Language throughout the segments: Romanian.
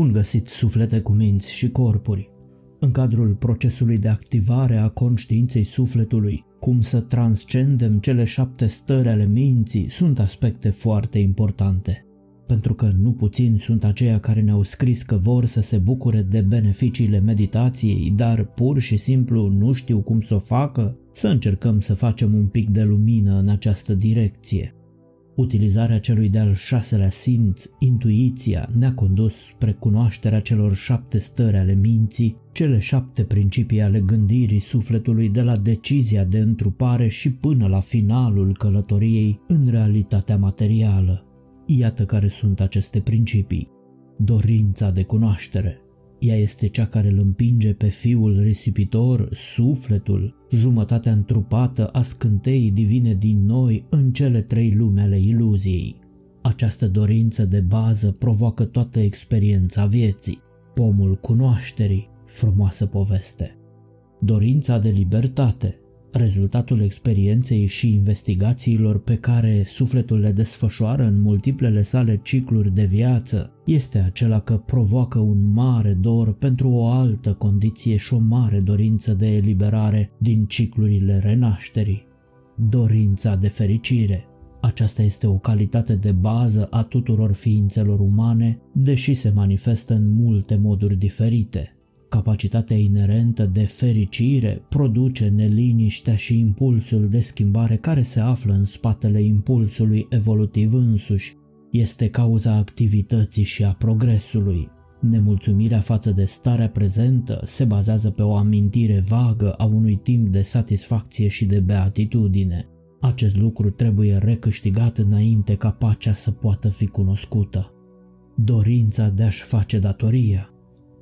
Bun găsit suflete cu minți și corpuri! În cadrul procesului de activare a conștiinței sufletului, cum să transcendem cele șapte stări ale minții, sunt aspecte foarte importante. Pentru că nu puțini sunt aceia care ne-au scris că vor să se bucure de beneficiile meditației, dar pur și simplu nu știu cum să o facă, să încercăm să facem un pic de lumină în această direcție. Utilizarea celui de-al șaselea simț, intuiția, ne-a condus spre cunoașterea celor șapte stări ale minții, cele șapte principii ale gândirii sufletului de la decizia de întrupare și până la finalul călătoriei în realitatea materială. Iată care sunt aceste principii. Dorința de cunoaștere, ea este cea care îl împinge pe fiul risipitor, sufletul, jumătatea întrupată a scânteii divine din noi în cele trei lume ale iluziei. Această dorință de bază provoacă toată experiența vieții, pomul cunoașterii, frumoasă poveste. Dorința de libertate, rezultatul experienței și investigațiilor pe care sufletul le desfășoară în multiplele sale cicluri de viață, este acela că provoacă un mare dor pentru o altă condiție și o mare dorință de eliberare din ciclurile renașterii. Dorința de fericire. Aceasta este o calitate de bază a tuturor ființelor umane, deși se manifestă în multe moduri diferite. Capacitatea inerentă de fericire produce neliniștea și impulsul de schimbare care se află în spatele impulsului evolutiv însuși. Este cauza activității și a progresului. Nemulțumirea față de starea prezentă se bazează pe o amintire vagă a unui timp de satisfacție și de beatitudine. Acest lucru trebuie recâștigat înainte ca pacea să poată fi cunoscută. Dorința de a-și face datoria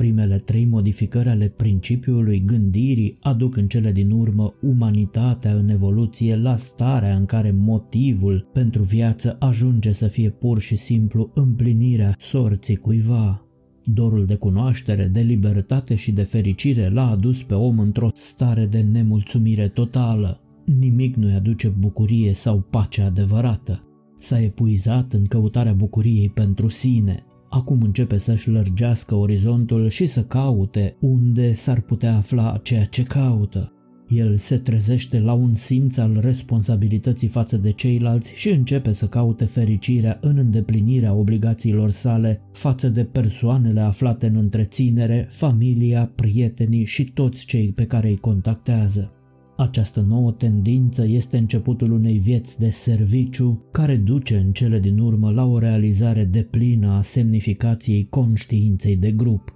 Primele trei modificări ale principiului gândirii aduc în cele din urmă umanitatea în evoluție la starea în care motivul pentru viață ajunge să fie pur și simplu împlinirea sorții cuiva. Dorul de cunoaștere, de libertate și de fericire l-a adus pe om într-o stare de nemulțumire totală. Nimic nu-i aduce bucurie sau pace adevărată. S-a epuizat în căutarea bucuriei pentru sine, Acum începe să-și lărgească orizontul și să caute unde s-ar putea afla ceea ce caută. El se trezește la un simț al responsabilității față de ceilalți și începe să caute fericirea în îndeplinirea obligațiilor sale față de persoanele aflate în întreținere, familia, prietenii și toți cei pe care îi contactează. Această nouă tendință este începutul unei vieți de serviciu care duce în cele din urmă la o realizare deplină a semnificației conștiinței de grup.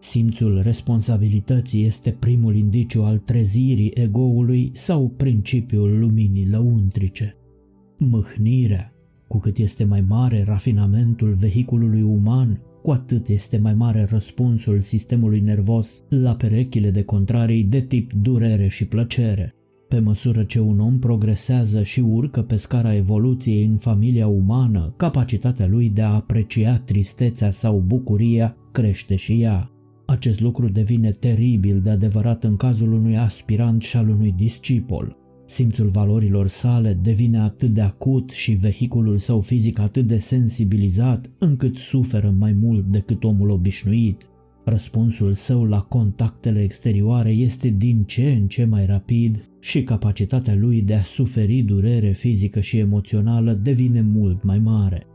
Simțul responsabilității este primul indiciu al trezirii egoului sau principiul luminii lăuntrice. Mâhnirea, cu cât este mai mare rafinamentul vehiculului uman, cu atât este mai mare răspunsul sistemului nervos la perechile de contrarii de tip durere și plăcere. Pe măsură ce un om progresează și urcă pe scara evoluției în familia umană, capacitatea lui de a aprecia tristețea sau bucuria crește și ea. Acest lucru devine teribil de adevărat în cazul unui aspirant și al unui discipol. Simțul valorilor sale devine atât de acut și vehiculul său fizic atât de sensibilizat încât suferă mai mult decât omul obișnuit. Răspunsul său la contactele exterioare este din ce în ce mai rapid și capacitatea lui de a suferi durere fizică și emoțională devine mult mai mare.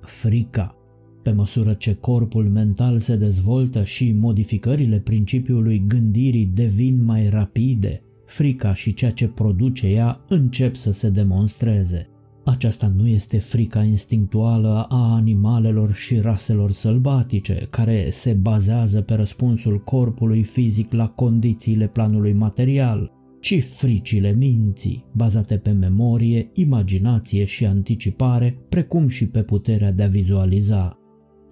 Frica pe măsură ce corpul mental se dezvoltă și modificările principiului gândirii devin mai rapide, frica și ceea ce produce ea încep să se demonstreze. Aceasta nu este frica instinctuală a animalelor și raselor sălbatice, care se bazează pe răspunsul corpului fizic la condițiile planului material, ci fricile minții, bazate pe memorie, imaginație și anticipare, precum și pe puterea de a vizualiza.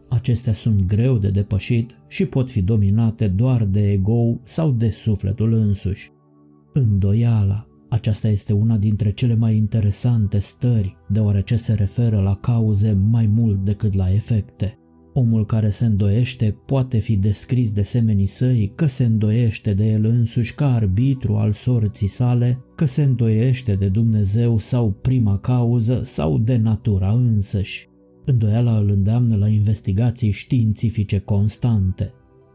Acestea sunt greu de depășit și pot fi dominate doar de ego sau de sufletul însuși. Îndoiala. Aceasta este una dintre cele mai interesante stări, deoarece se referă la cauze mai mult decât la efecte. Omul care se îndoiește poate fi descris de semenii săi că se îndoiește de el însuși ca arbitru al sorții sale, că se îndoiește de Dumnezeu sau prima cauză sau de natura însăși. Îndoiala îl îndeamnă la investigații științifice constante.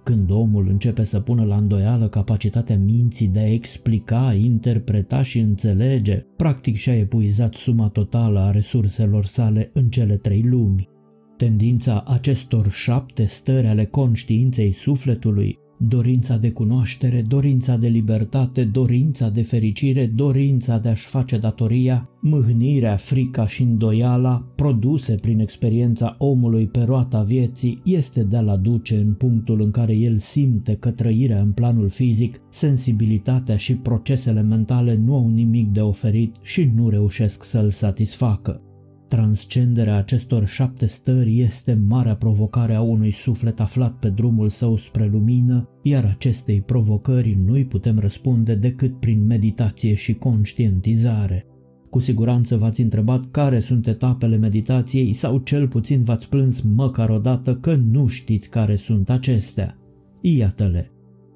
Când omul începe să pună la îndoială capacitatea minții de a explica, interpreta și înțelege, practic și-a epuizat suma totală a resurselor sale în cele trei lumi. Tendința acestor șapte stări ale conștiinței sufletului dorința de cunoaștere, dorința de libertate, dorința de fericire, dorința de a-și face datoria, mâhnirea, frica și îndoiala, produse prin experiența omului pe roata vieții, este de a-l aduce în punctul în care el simte că trăirea în planul fizic, sensibilitatea și procesele mentale nu au nimic de oferit și nu reușesc să-l satisfacă. Transcenderea acestor șapte stări este marea provocare a unui suflet aflat pe drumul său spre lumină, iar acestei provocări nu-i putem răspunde decât prin meditație și conștientizare. Cu siguranță v-ați întrebat care sunt etapele meditației sau cel puțin v-ați plâns măcar odată că nu știți care sunt acestea. Iată-le.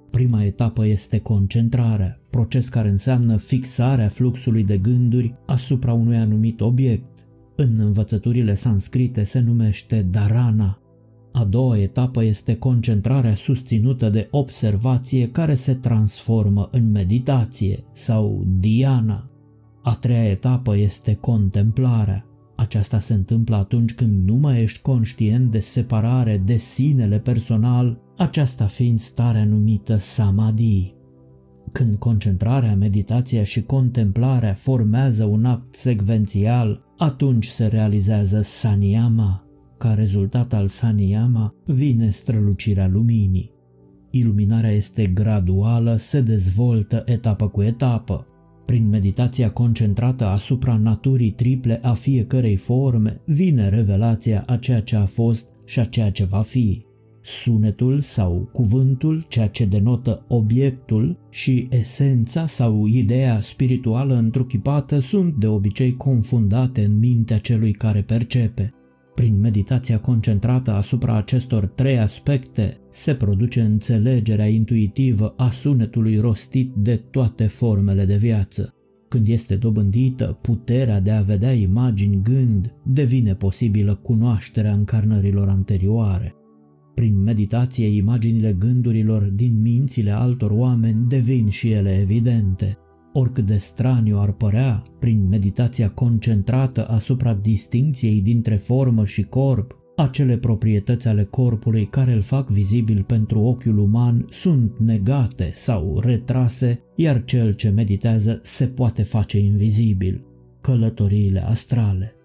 Prima etapă este concentrarea, proces care înseamnă fixarea fluxului de gânduri asupra unui anumit obiect în învățăturile sanscrite se numește dharana. A doua etapă este concentrarea susținută de observație care se transformă în meditație sau dhyana. A treia etapă este contemplarea. Aceasta se întâmplă atunci când nu mai ești conștient de separare de sinele personal, aceasta fiind starea numită samadhi. Când concentrarea, meditația și contemplarea formează un act secvențial, atunci se realizează Saniyama. Ca rezultat al Saniyama vine strălucirea luminii. Iluminarea este graduală, se dezvoltă etapă cu etapă. Prin meditația concentrată asupra naturii triple a fiecărei forme, vine revelația a ceea ce a fost și a ceea ce va fi. Sunetul sau cuvântul, ceea ce denotă obiectul și esența sau ideea spirituală întruchipată sunt de obicei confundate în mintea celui care percepe. Prin meditația concentrată asupra acestor trei aspecte se produce înțelegerea intuitivă a sunetului rostit de toate formele de viață. Când este dobândită puterea de a vedea imagini gând, devine posibilă cunoașterea încarnărilor anterioare. Prin meditație, imaginile gândurilor din mințile altor oameni devin și ele evidente. Oricât de straniu ar părea, prin meditația concentrată asupra distinției dintre formă și corp, acele proprietăți ale corpului care îl fac vizibil pentru ochiul uman sunt negate sau retrase, iar cel ce meditează se poate face invizibil. Călătoriile astrale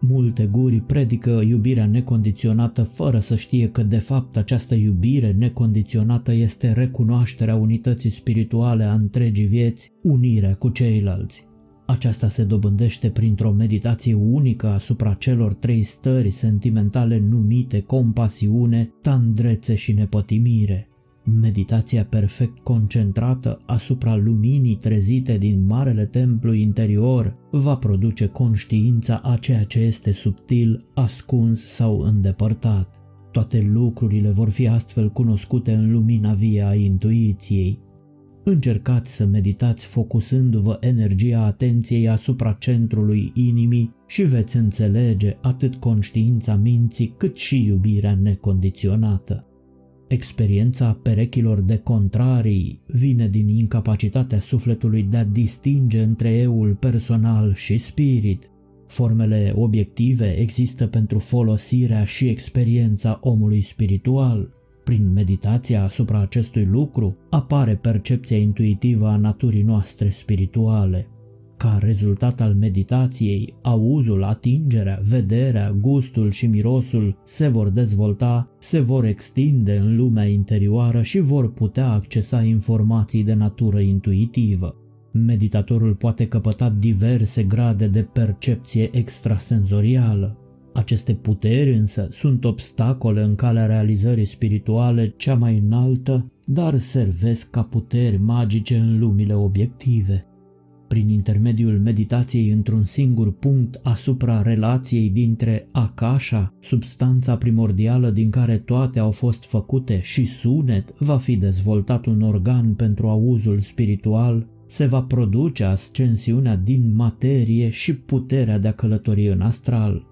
Multe guri predică iubirea necondiționată fără să știe că de fapt această iubire necondiționată este recunoașterea unității spirituale a întregii vieți, unirea cu ceilalți. Aceasta se dobândește printr-o meditație unică asupra celor trei stări sentimentale numite compasiune, tandrețe și nepătimire. Meditația perfect concentrată asupra luminii trezite din marele templu interior va produce conștiința a ceea ce este subtil, ascuns sau îndepărtat. Toate lucrurile vor fi astfel cunoscute în lumina vie a intuiției. Încercați să meditați focusându-vă energia atenției asupra centrului inimii și veți înțelege atât conștiința minții cât și iubirea necondiționată. Experiența perechilor de contrarii vine din incapacitatea sufletului de a distinge între eul personal și spirit. Formele obiective există pentru folosirea și experiența omului spiritual. Prin meditația asupra acestui lucru apare percepția intuitivă a naturii noastre spirituale. Ca rezultat al meditației, auzul, atingerea, vederea, gustul și mirosul se vor dezvolta, se vor extinde în lumea interioară și vor putea accesa informații de natură intuitivă. Meditatorul poate căpăta diverse grade de percepție extrasenzorială. Aceste puteri însă sunt obstacole în calea realizării spirituale cea mai înaltă, dar servesc ca puteri magice în lumile obiective prin intermediul meditației într-un singur punct asupra relației dintre Akasha, substanța primordială din care toate au fost făcute, și sunet, va fi dezvoltat un organ pentru auzul spiritual, se va produce ascensiunea din materie și puterea de a călători în astral.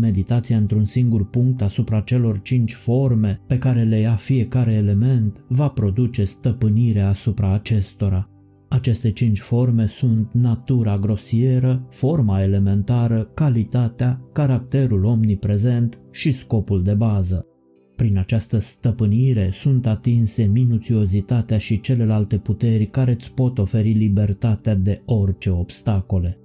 Meditația într-un singur punct asupra celor cinci forme pe care le ia fiecare element va produce stăpânire asupra acestora. Aceste cinci forme sunt natura grosieră, forma elementară, calitatea, caracterul omniprezent și scopul de bază. Prin această stăpânire sunt atinse minuțiozitatea și celelalte puteri care îți pot oferi libertatea de orice obstacole.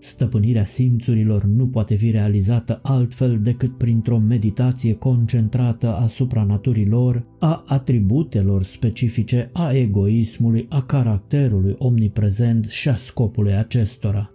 Stăpânirea simțurilor nu poate fi realizată altfel decât printr-o meditație concentrată asupra naturii lor, a atributelor specifice, a egoismului, a caracterului omniprezent și a scopului acestora.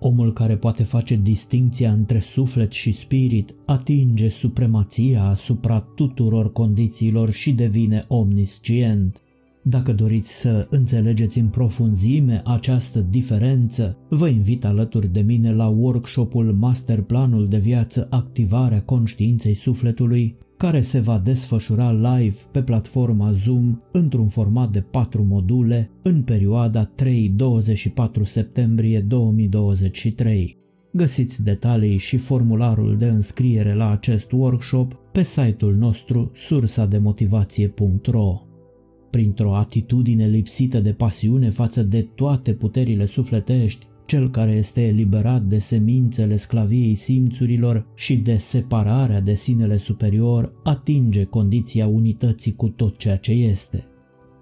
Omul care poate face distinția între suflet și spirit atinge supremația asupra tuturor condițiilor și devine omniscient. Dacă doriți să înțelegeți în profunzime această diferență, vă invit alături de mine la workshopul Masterplanul de viață Activarea conștiinței sufletului, care se va desfășura live pe platforma Zoom într-un format de 4 module în perioada 3-24 septembrie 2023. Găsiți detalii și formularul de înscriere la acest workshop pe site-ul nostru sursademotivație.ro printr-o atitudine lipsită de pasiune față de toate puterile sufletești, cel care este eliberat de semințele sclaviei simțurilor și de separarea de sinele superior atinge condiția unității cu tot ceea ce este.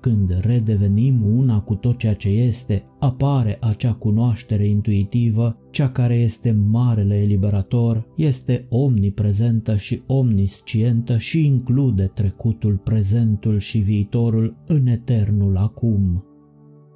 Când redevenim una cu tot ceea ce este, apare acea cunoaștere intuitivă, cea care este marele eliberator, este omniprezentă și omniscientă și include trecutul, prezentul și viitorul în eternul acum.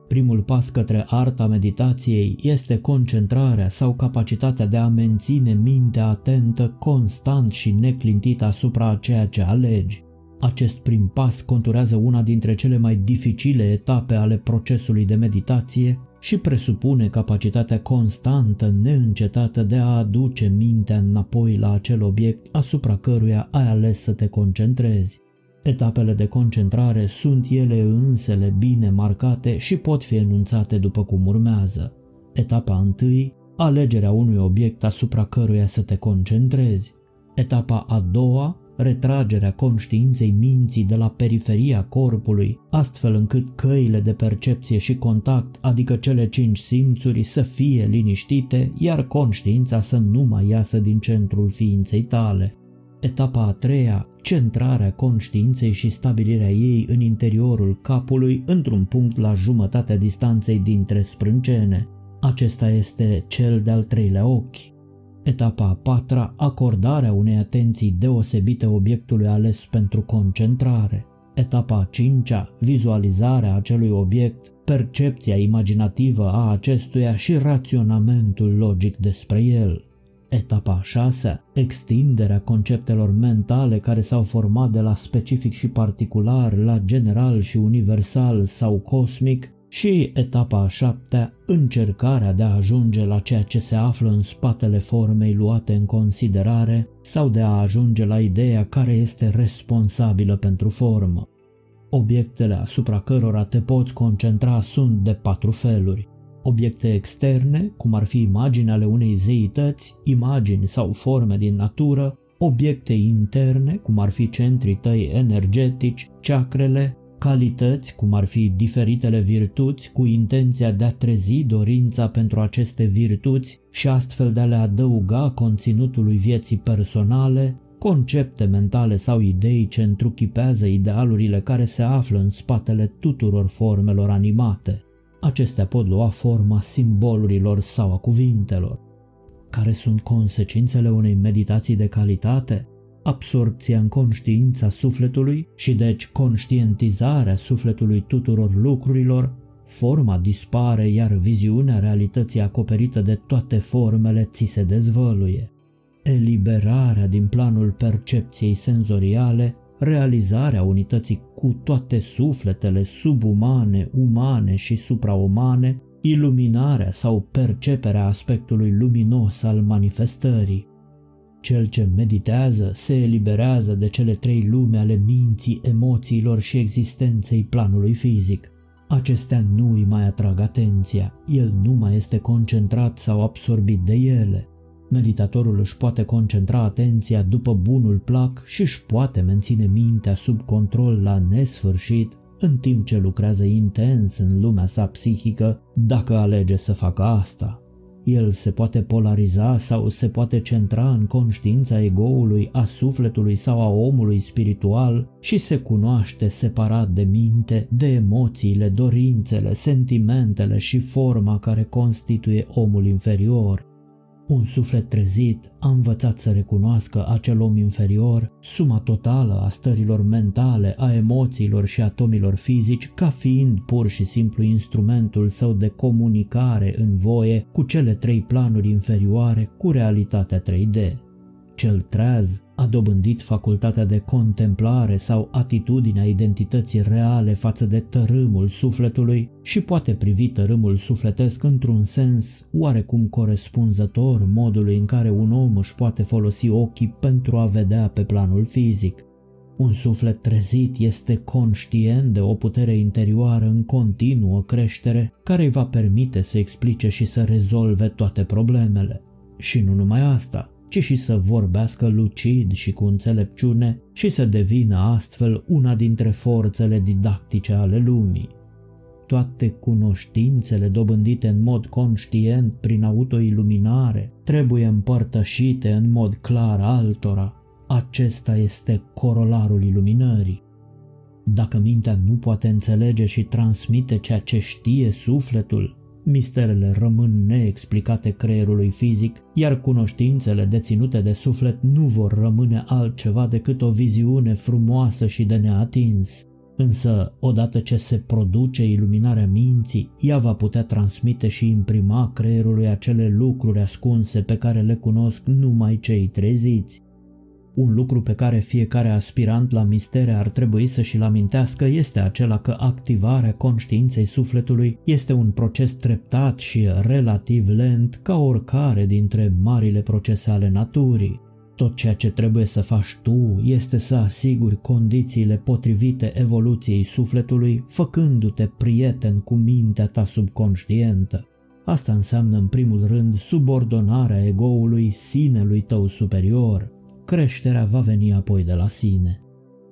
Primul pas către arta meditației este concentrarea sau capacitatea de a menține mintea atentă constant și neclintită asupra ceea ce alegi. Acest prim pas conturează una dintre cele mai dificile etape ale procesului de meditație și presupune capacitatea constantă, neîncetată de a aduce mintea înapoi la acel obiect asupra căruia ai ales să te concentrezi. Etapele de concentrare sunt ele însele bine marcate și pot fi enunțate după cum urmează. Etapa 1. Alegerea unui obiect asupra căruia să te concentrezi. Etapa a doua retragerea conștiinței minții de la periferia corpului, astfel încât căile de percepție și contact, adică cele cinci simțuri, să fie liniștite, iar conștiința să nu mai iasă din centrul ființei tale. Etapa a treia, centrarea conștiinței și stabilirea ei în interiorul capului într-un punct la jumătatea distanței dintre sprâncene. Acesta este cel de-al treilea ochi. Etapa a patra, acordarea unei atenții deosebite obiectului ales pentru concentrare. Etapa a cincea, vizualizarea acelui obiect, percepția imaginativă a acestuia și raționamentul logic despre el. Etapa a șasea, extinderea conceptelor mentale care s-au format de la specific și particular la general și universal sau cosmic și etapa a șaptea, încercarea de a ajunge la ceea ce se află în spatele formei luate în considerare sau de a ajunge la ideea care este responsabilă pentru formă. Obiectele asupra cărora te poți concentra sunt de patru feluri. Obiecte externe, cum ar fi imagini ale unei zeități, imagini sau forme din natură, obiecte interne, cum ar fi centrii tăi energetici, chakrele, calități, cum ar fi diferitele virtuți, cu intenția de a trezi dorința pentru aceste virtuți și astfel de a le adăuga conținutului vieții personale, concepte mentale sau idei ce întruchipează idealurile care se află în spatele tuturor formelor animate. Acestea pot lua forma simbolurilor sau a cuvintelor. Care sunt consecințele unei meditații de calitate? Absorpția în conștiința sufletului și deci conștientizarea sufletului tuturor lucrurilor, forma dispare, iar viziunea realității acoperită de toate formele ți se dezvăluie. Eliberarea din planul percepției senzoriale, realizarea unității cu toate sufletele subumane, umane și supraumane, iluminarea sau perceperea aspectului luminos al manifestării, cel ce meditează se eliberează de cele trei lume ale minții, emoțiilor și existenței planului fizic. Acestea nu îi mai atrag atenția, el nu mai este concentrat sau absorbit de ele. Meditatorul își poate concentra atenția după bunul plac și își poate menține mintea sub control la nesfârșit în timp ce lucrează intens în lumea sa psihică dacă alege să facă asta. El se poate polariza sau se poate centra în conștiința egoului, a sufletului sau a omului spiritual și se cunoaște separat de minte, de emoțiile, dorințele, sentimentele și forma care constituie omul inferior. Un suflet trezit a învățat să recunoască acel om inferior, suma totală a stărilor mentale, a emoțiilor și atomilor fizici, ca fiind pur și simplu instrumentul său de comunicare în voie cu cele trei planuri inferioare cu realitatea 3D. Cel treaz a dobândit facultatea de contemplare sau atitudinea identității reale față de tărâmul sufletului și poate privi tărâmul sufletesc într-un sens oarecum corespunzător modului în care un om își poate folosi ochii pentru a vedea pe planul fizic. Un suflet trezit este conștient de o putere interioară în continuă creștere care îi va permite să explice și să rezolve toate problemele. Și nu numai asta, ci și să vorbească lucid și cu înțelepciune și să devină astfel una dintre forțele didactice ale lumii. Toate cunoștințele dobândite în mod conștient prin autoiluminare trebuie împărtășite în mod clar altora. Acesta este corolarul iluminării. Dacă mintea nu poate înțelege și transmite ceea ce știe sufletul, Misterele rămân neexplicate creierului fizic, iar cunoștințele deținute de suflet nu vor rămâne altceva decât o viziune frumoasă și de neatins. Însă, odată ce se produce iluminarea minții, ea va putea transmite și imprima creierului acele lucruri ascunse pe care le cunosc numai cei treziți. Un lucru pe care fiecare aspirant la mistere ar trebui să și-l amintească este acela că activarea conștiinței sufletului este un proces treptat și relativ lent ca oricare dintre marile procese ale naturii. Tot ceea ce trebuie să faci tu este să asiguri condițiile potrivite evoluției sufletului, făcându-te prieten cu mintea ta subconștientă. Asta înseamnă în primul rând subordonarea egoului sinelui tău superior, creșterea va veni apoi de la sine.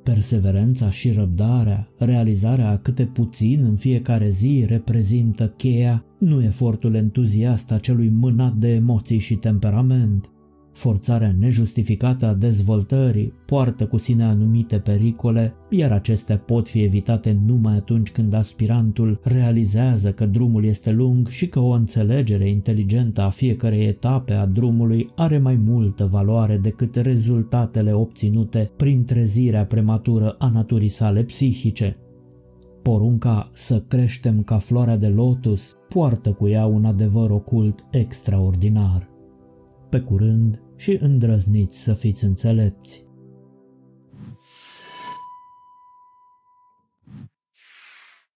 Perseverența și răbdarea, realizarea a câte puțin în fiecare zi reprezintă cheia, nu efortul entuziast a celui mânat de emoții și temperament, Forțarea nejustificată a dezvoltării poartă cu sine anumite pericole, iar acestea pot fi evitate numai atunci când aspirantul realizează că drumul este lung și că o înțelegere inteligentă a fiecărei etape a drumului are mai multă valoare decât rezultatele obținute prin trezirea prematură a naturii sale psihice. Porunca să creștem ca floarea de lotus poartă cu ea un adevăr ocult extraordinar. Pe curând, și îndrăzniți să fiți înțelepți.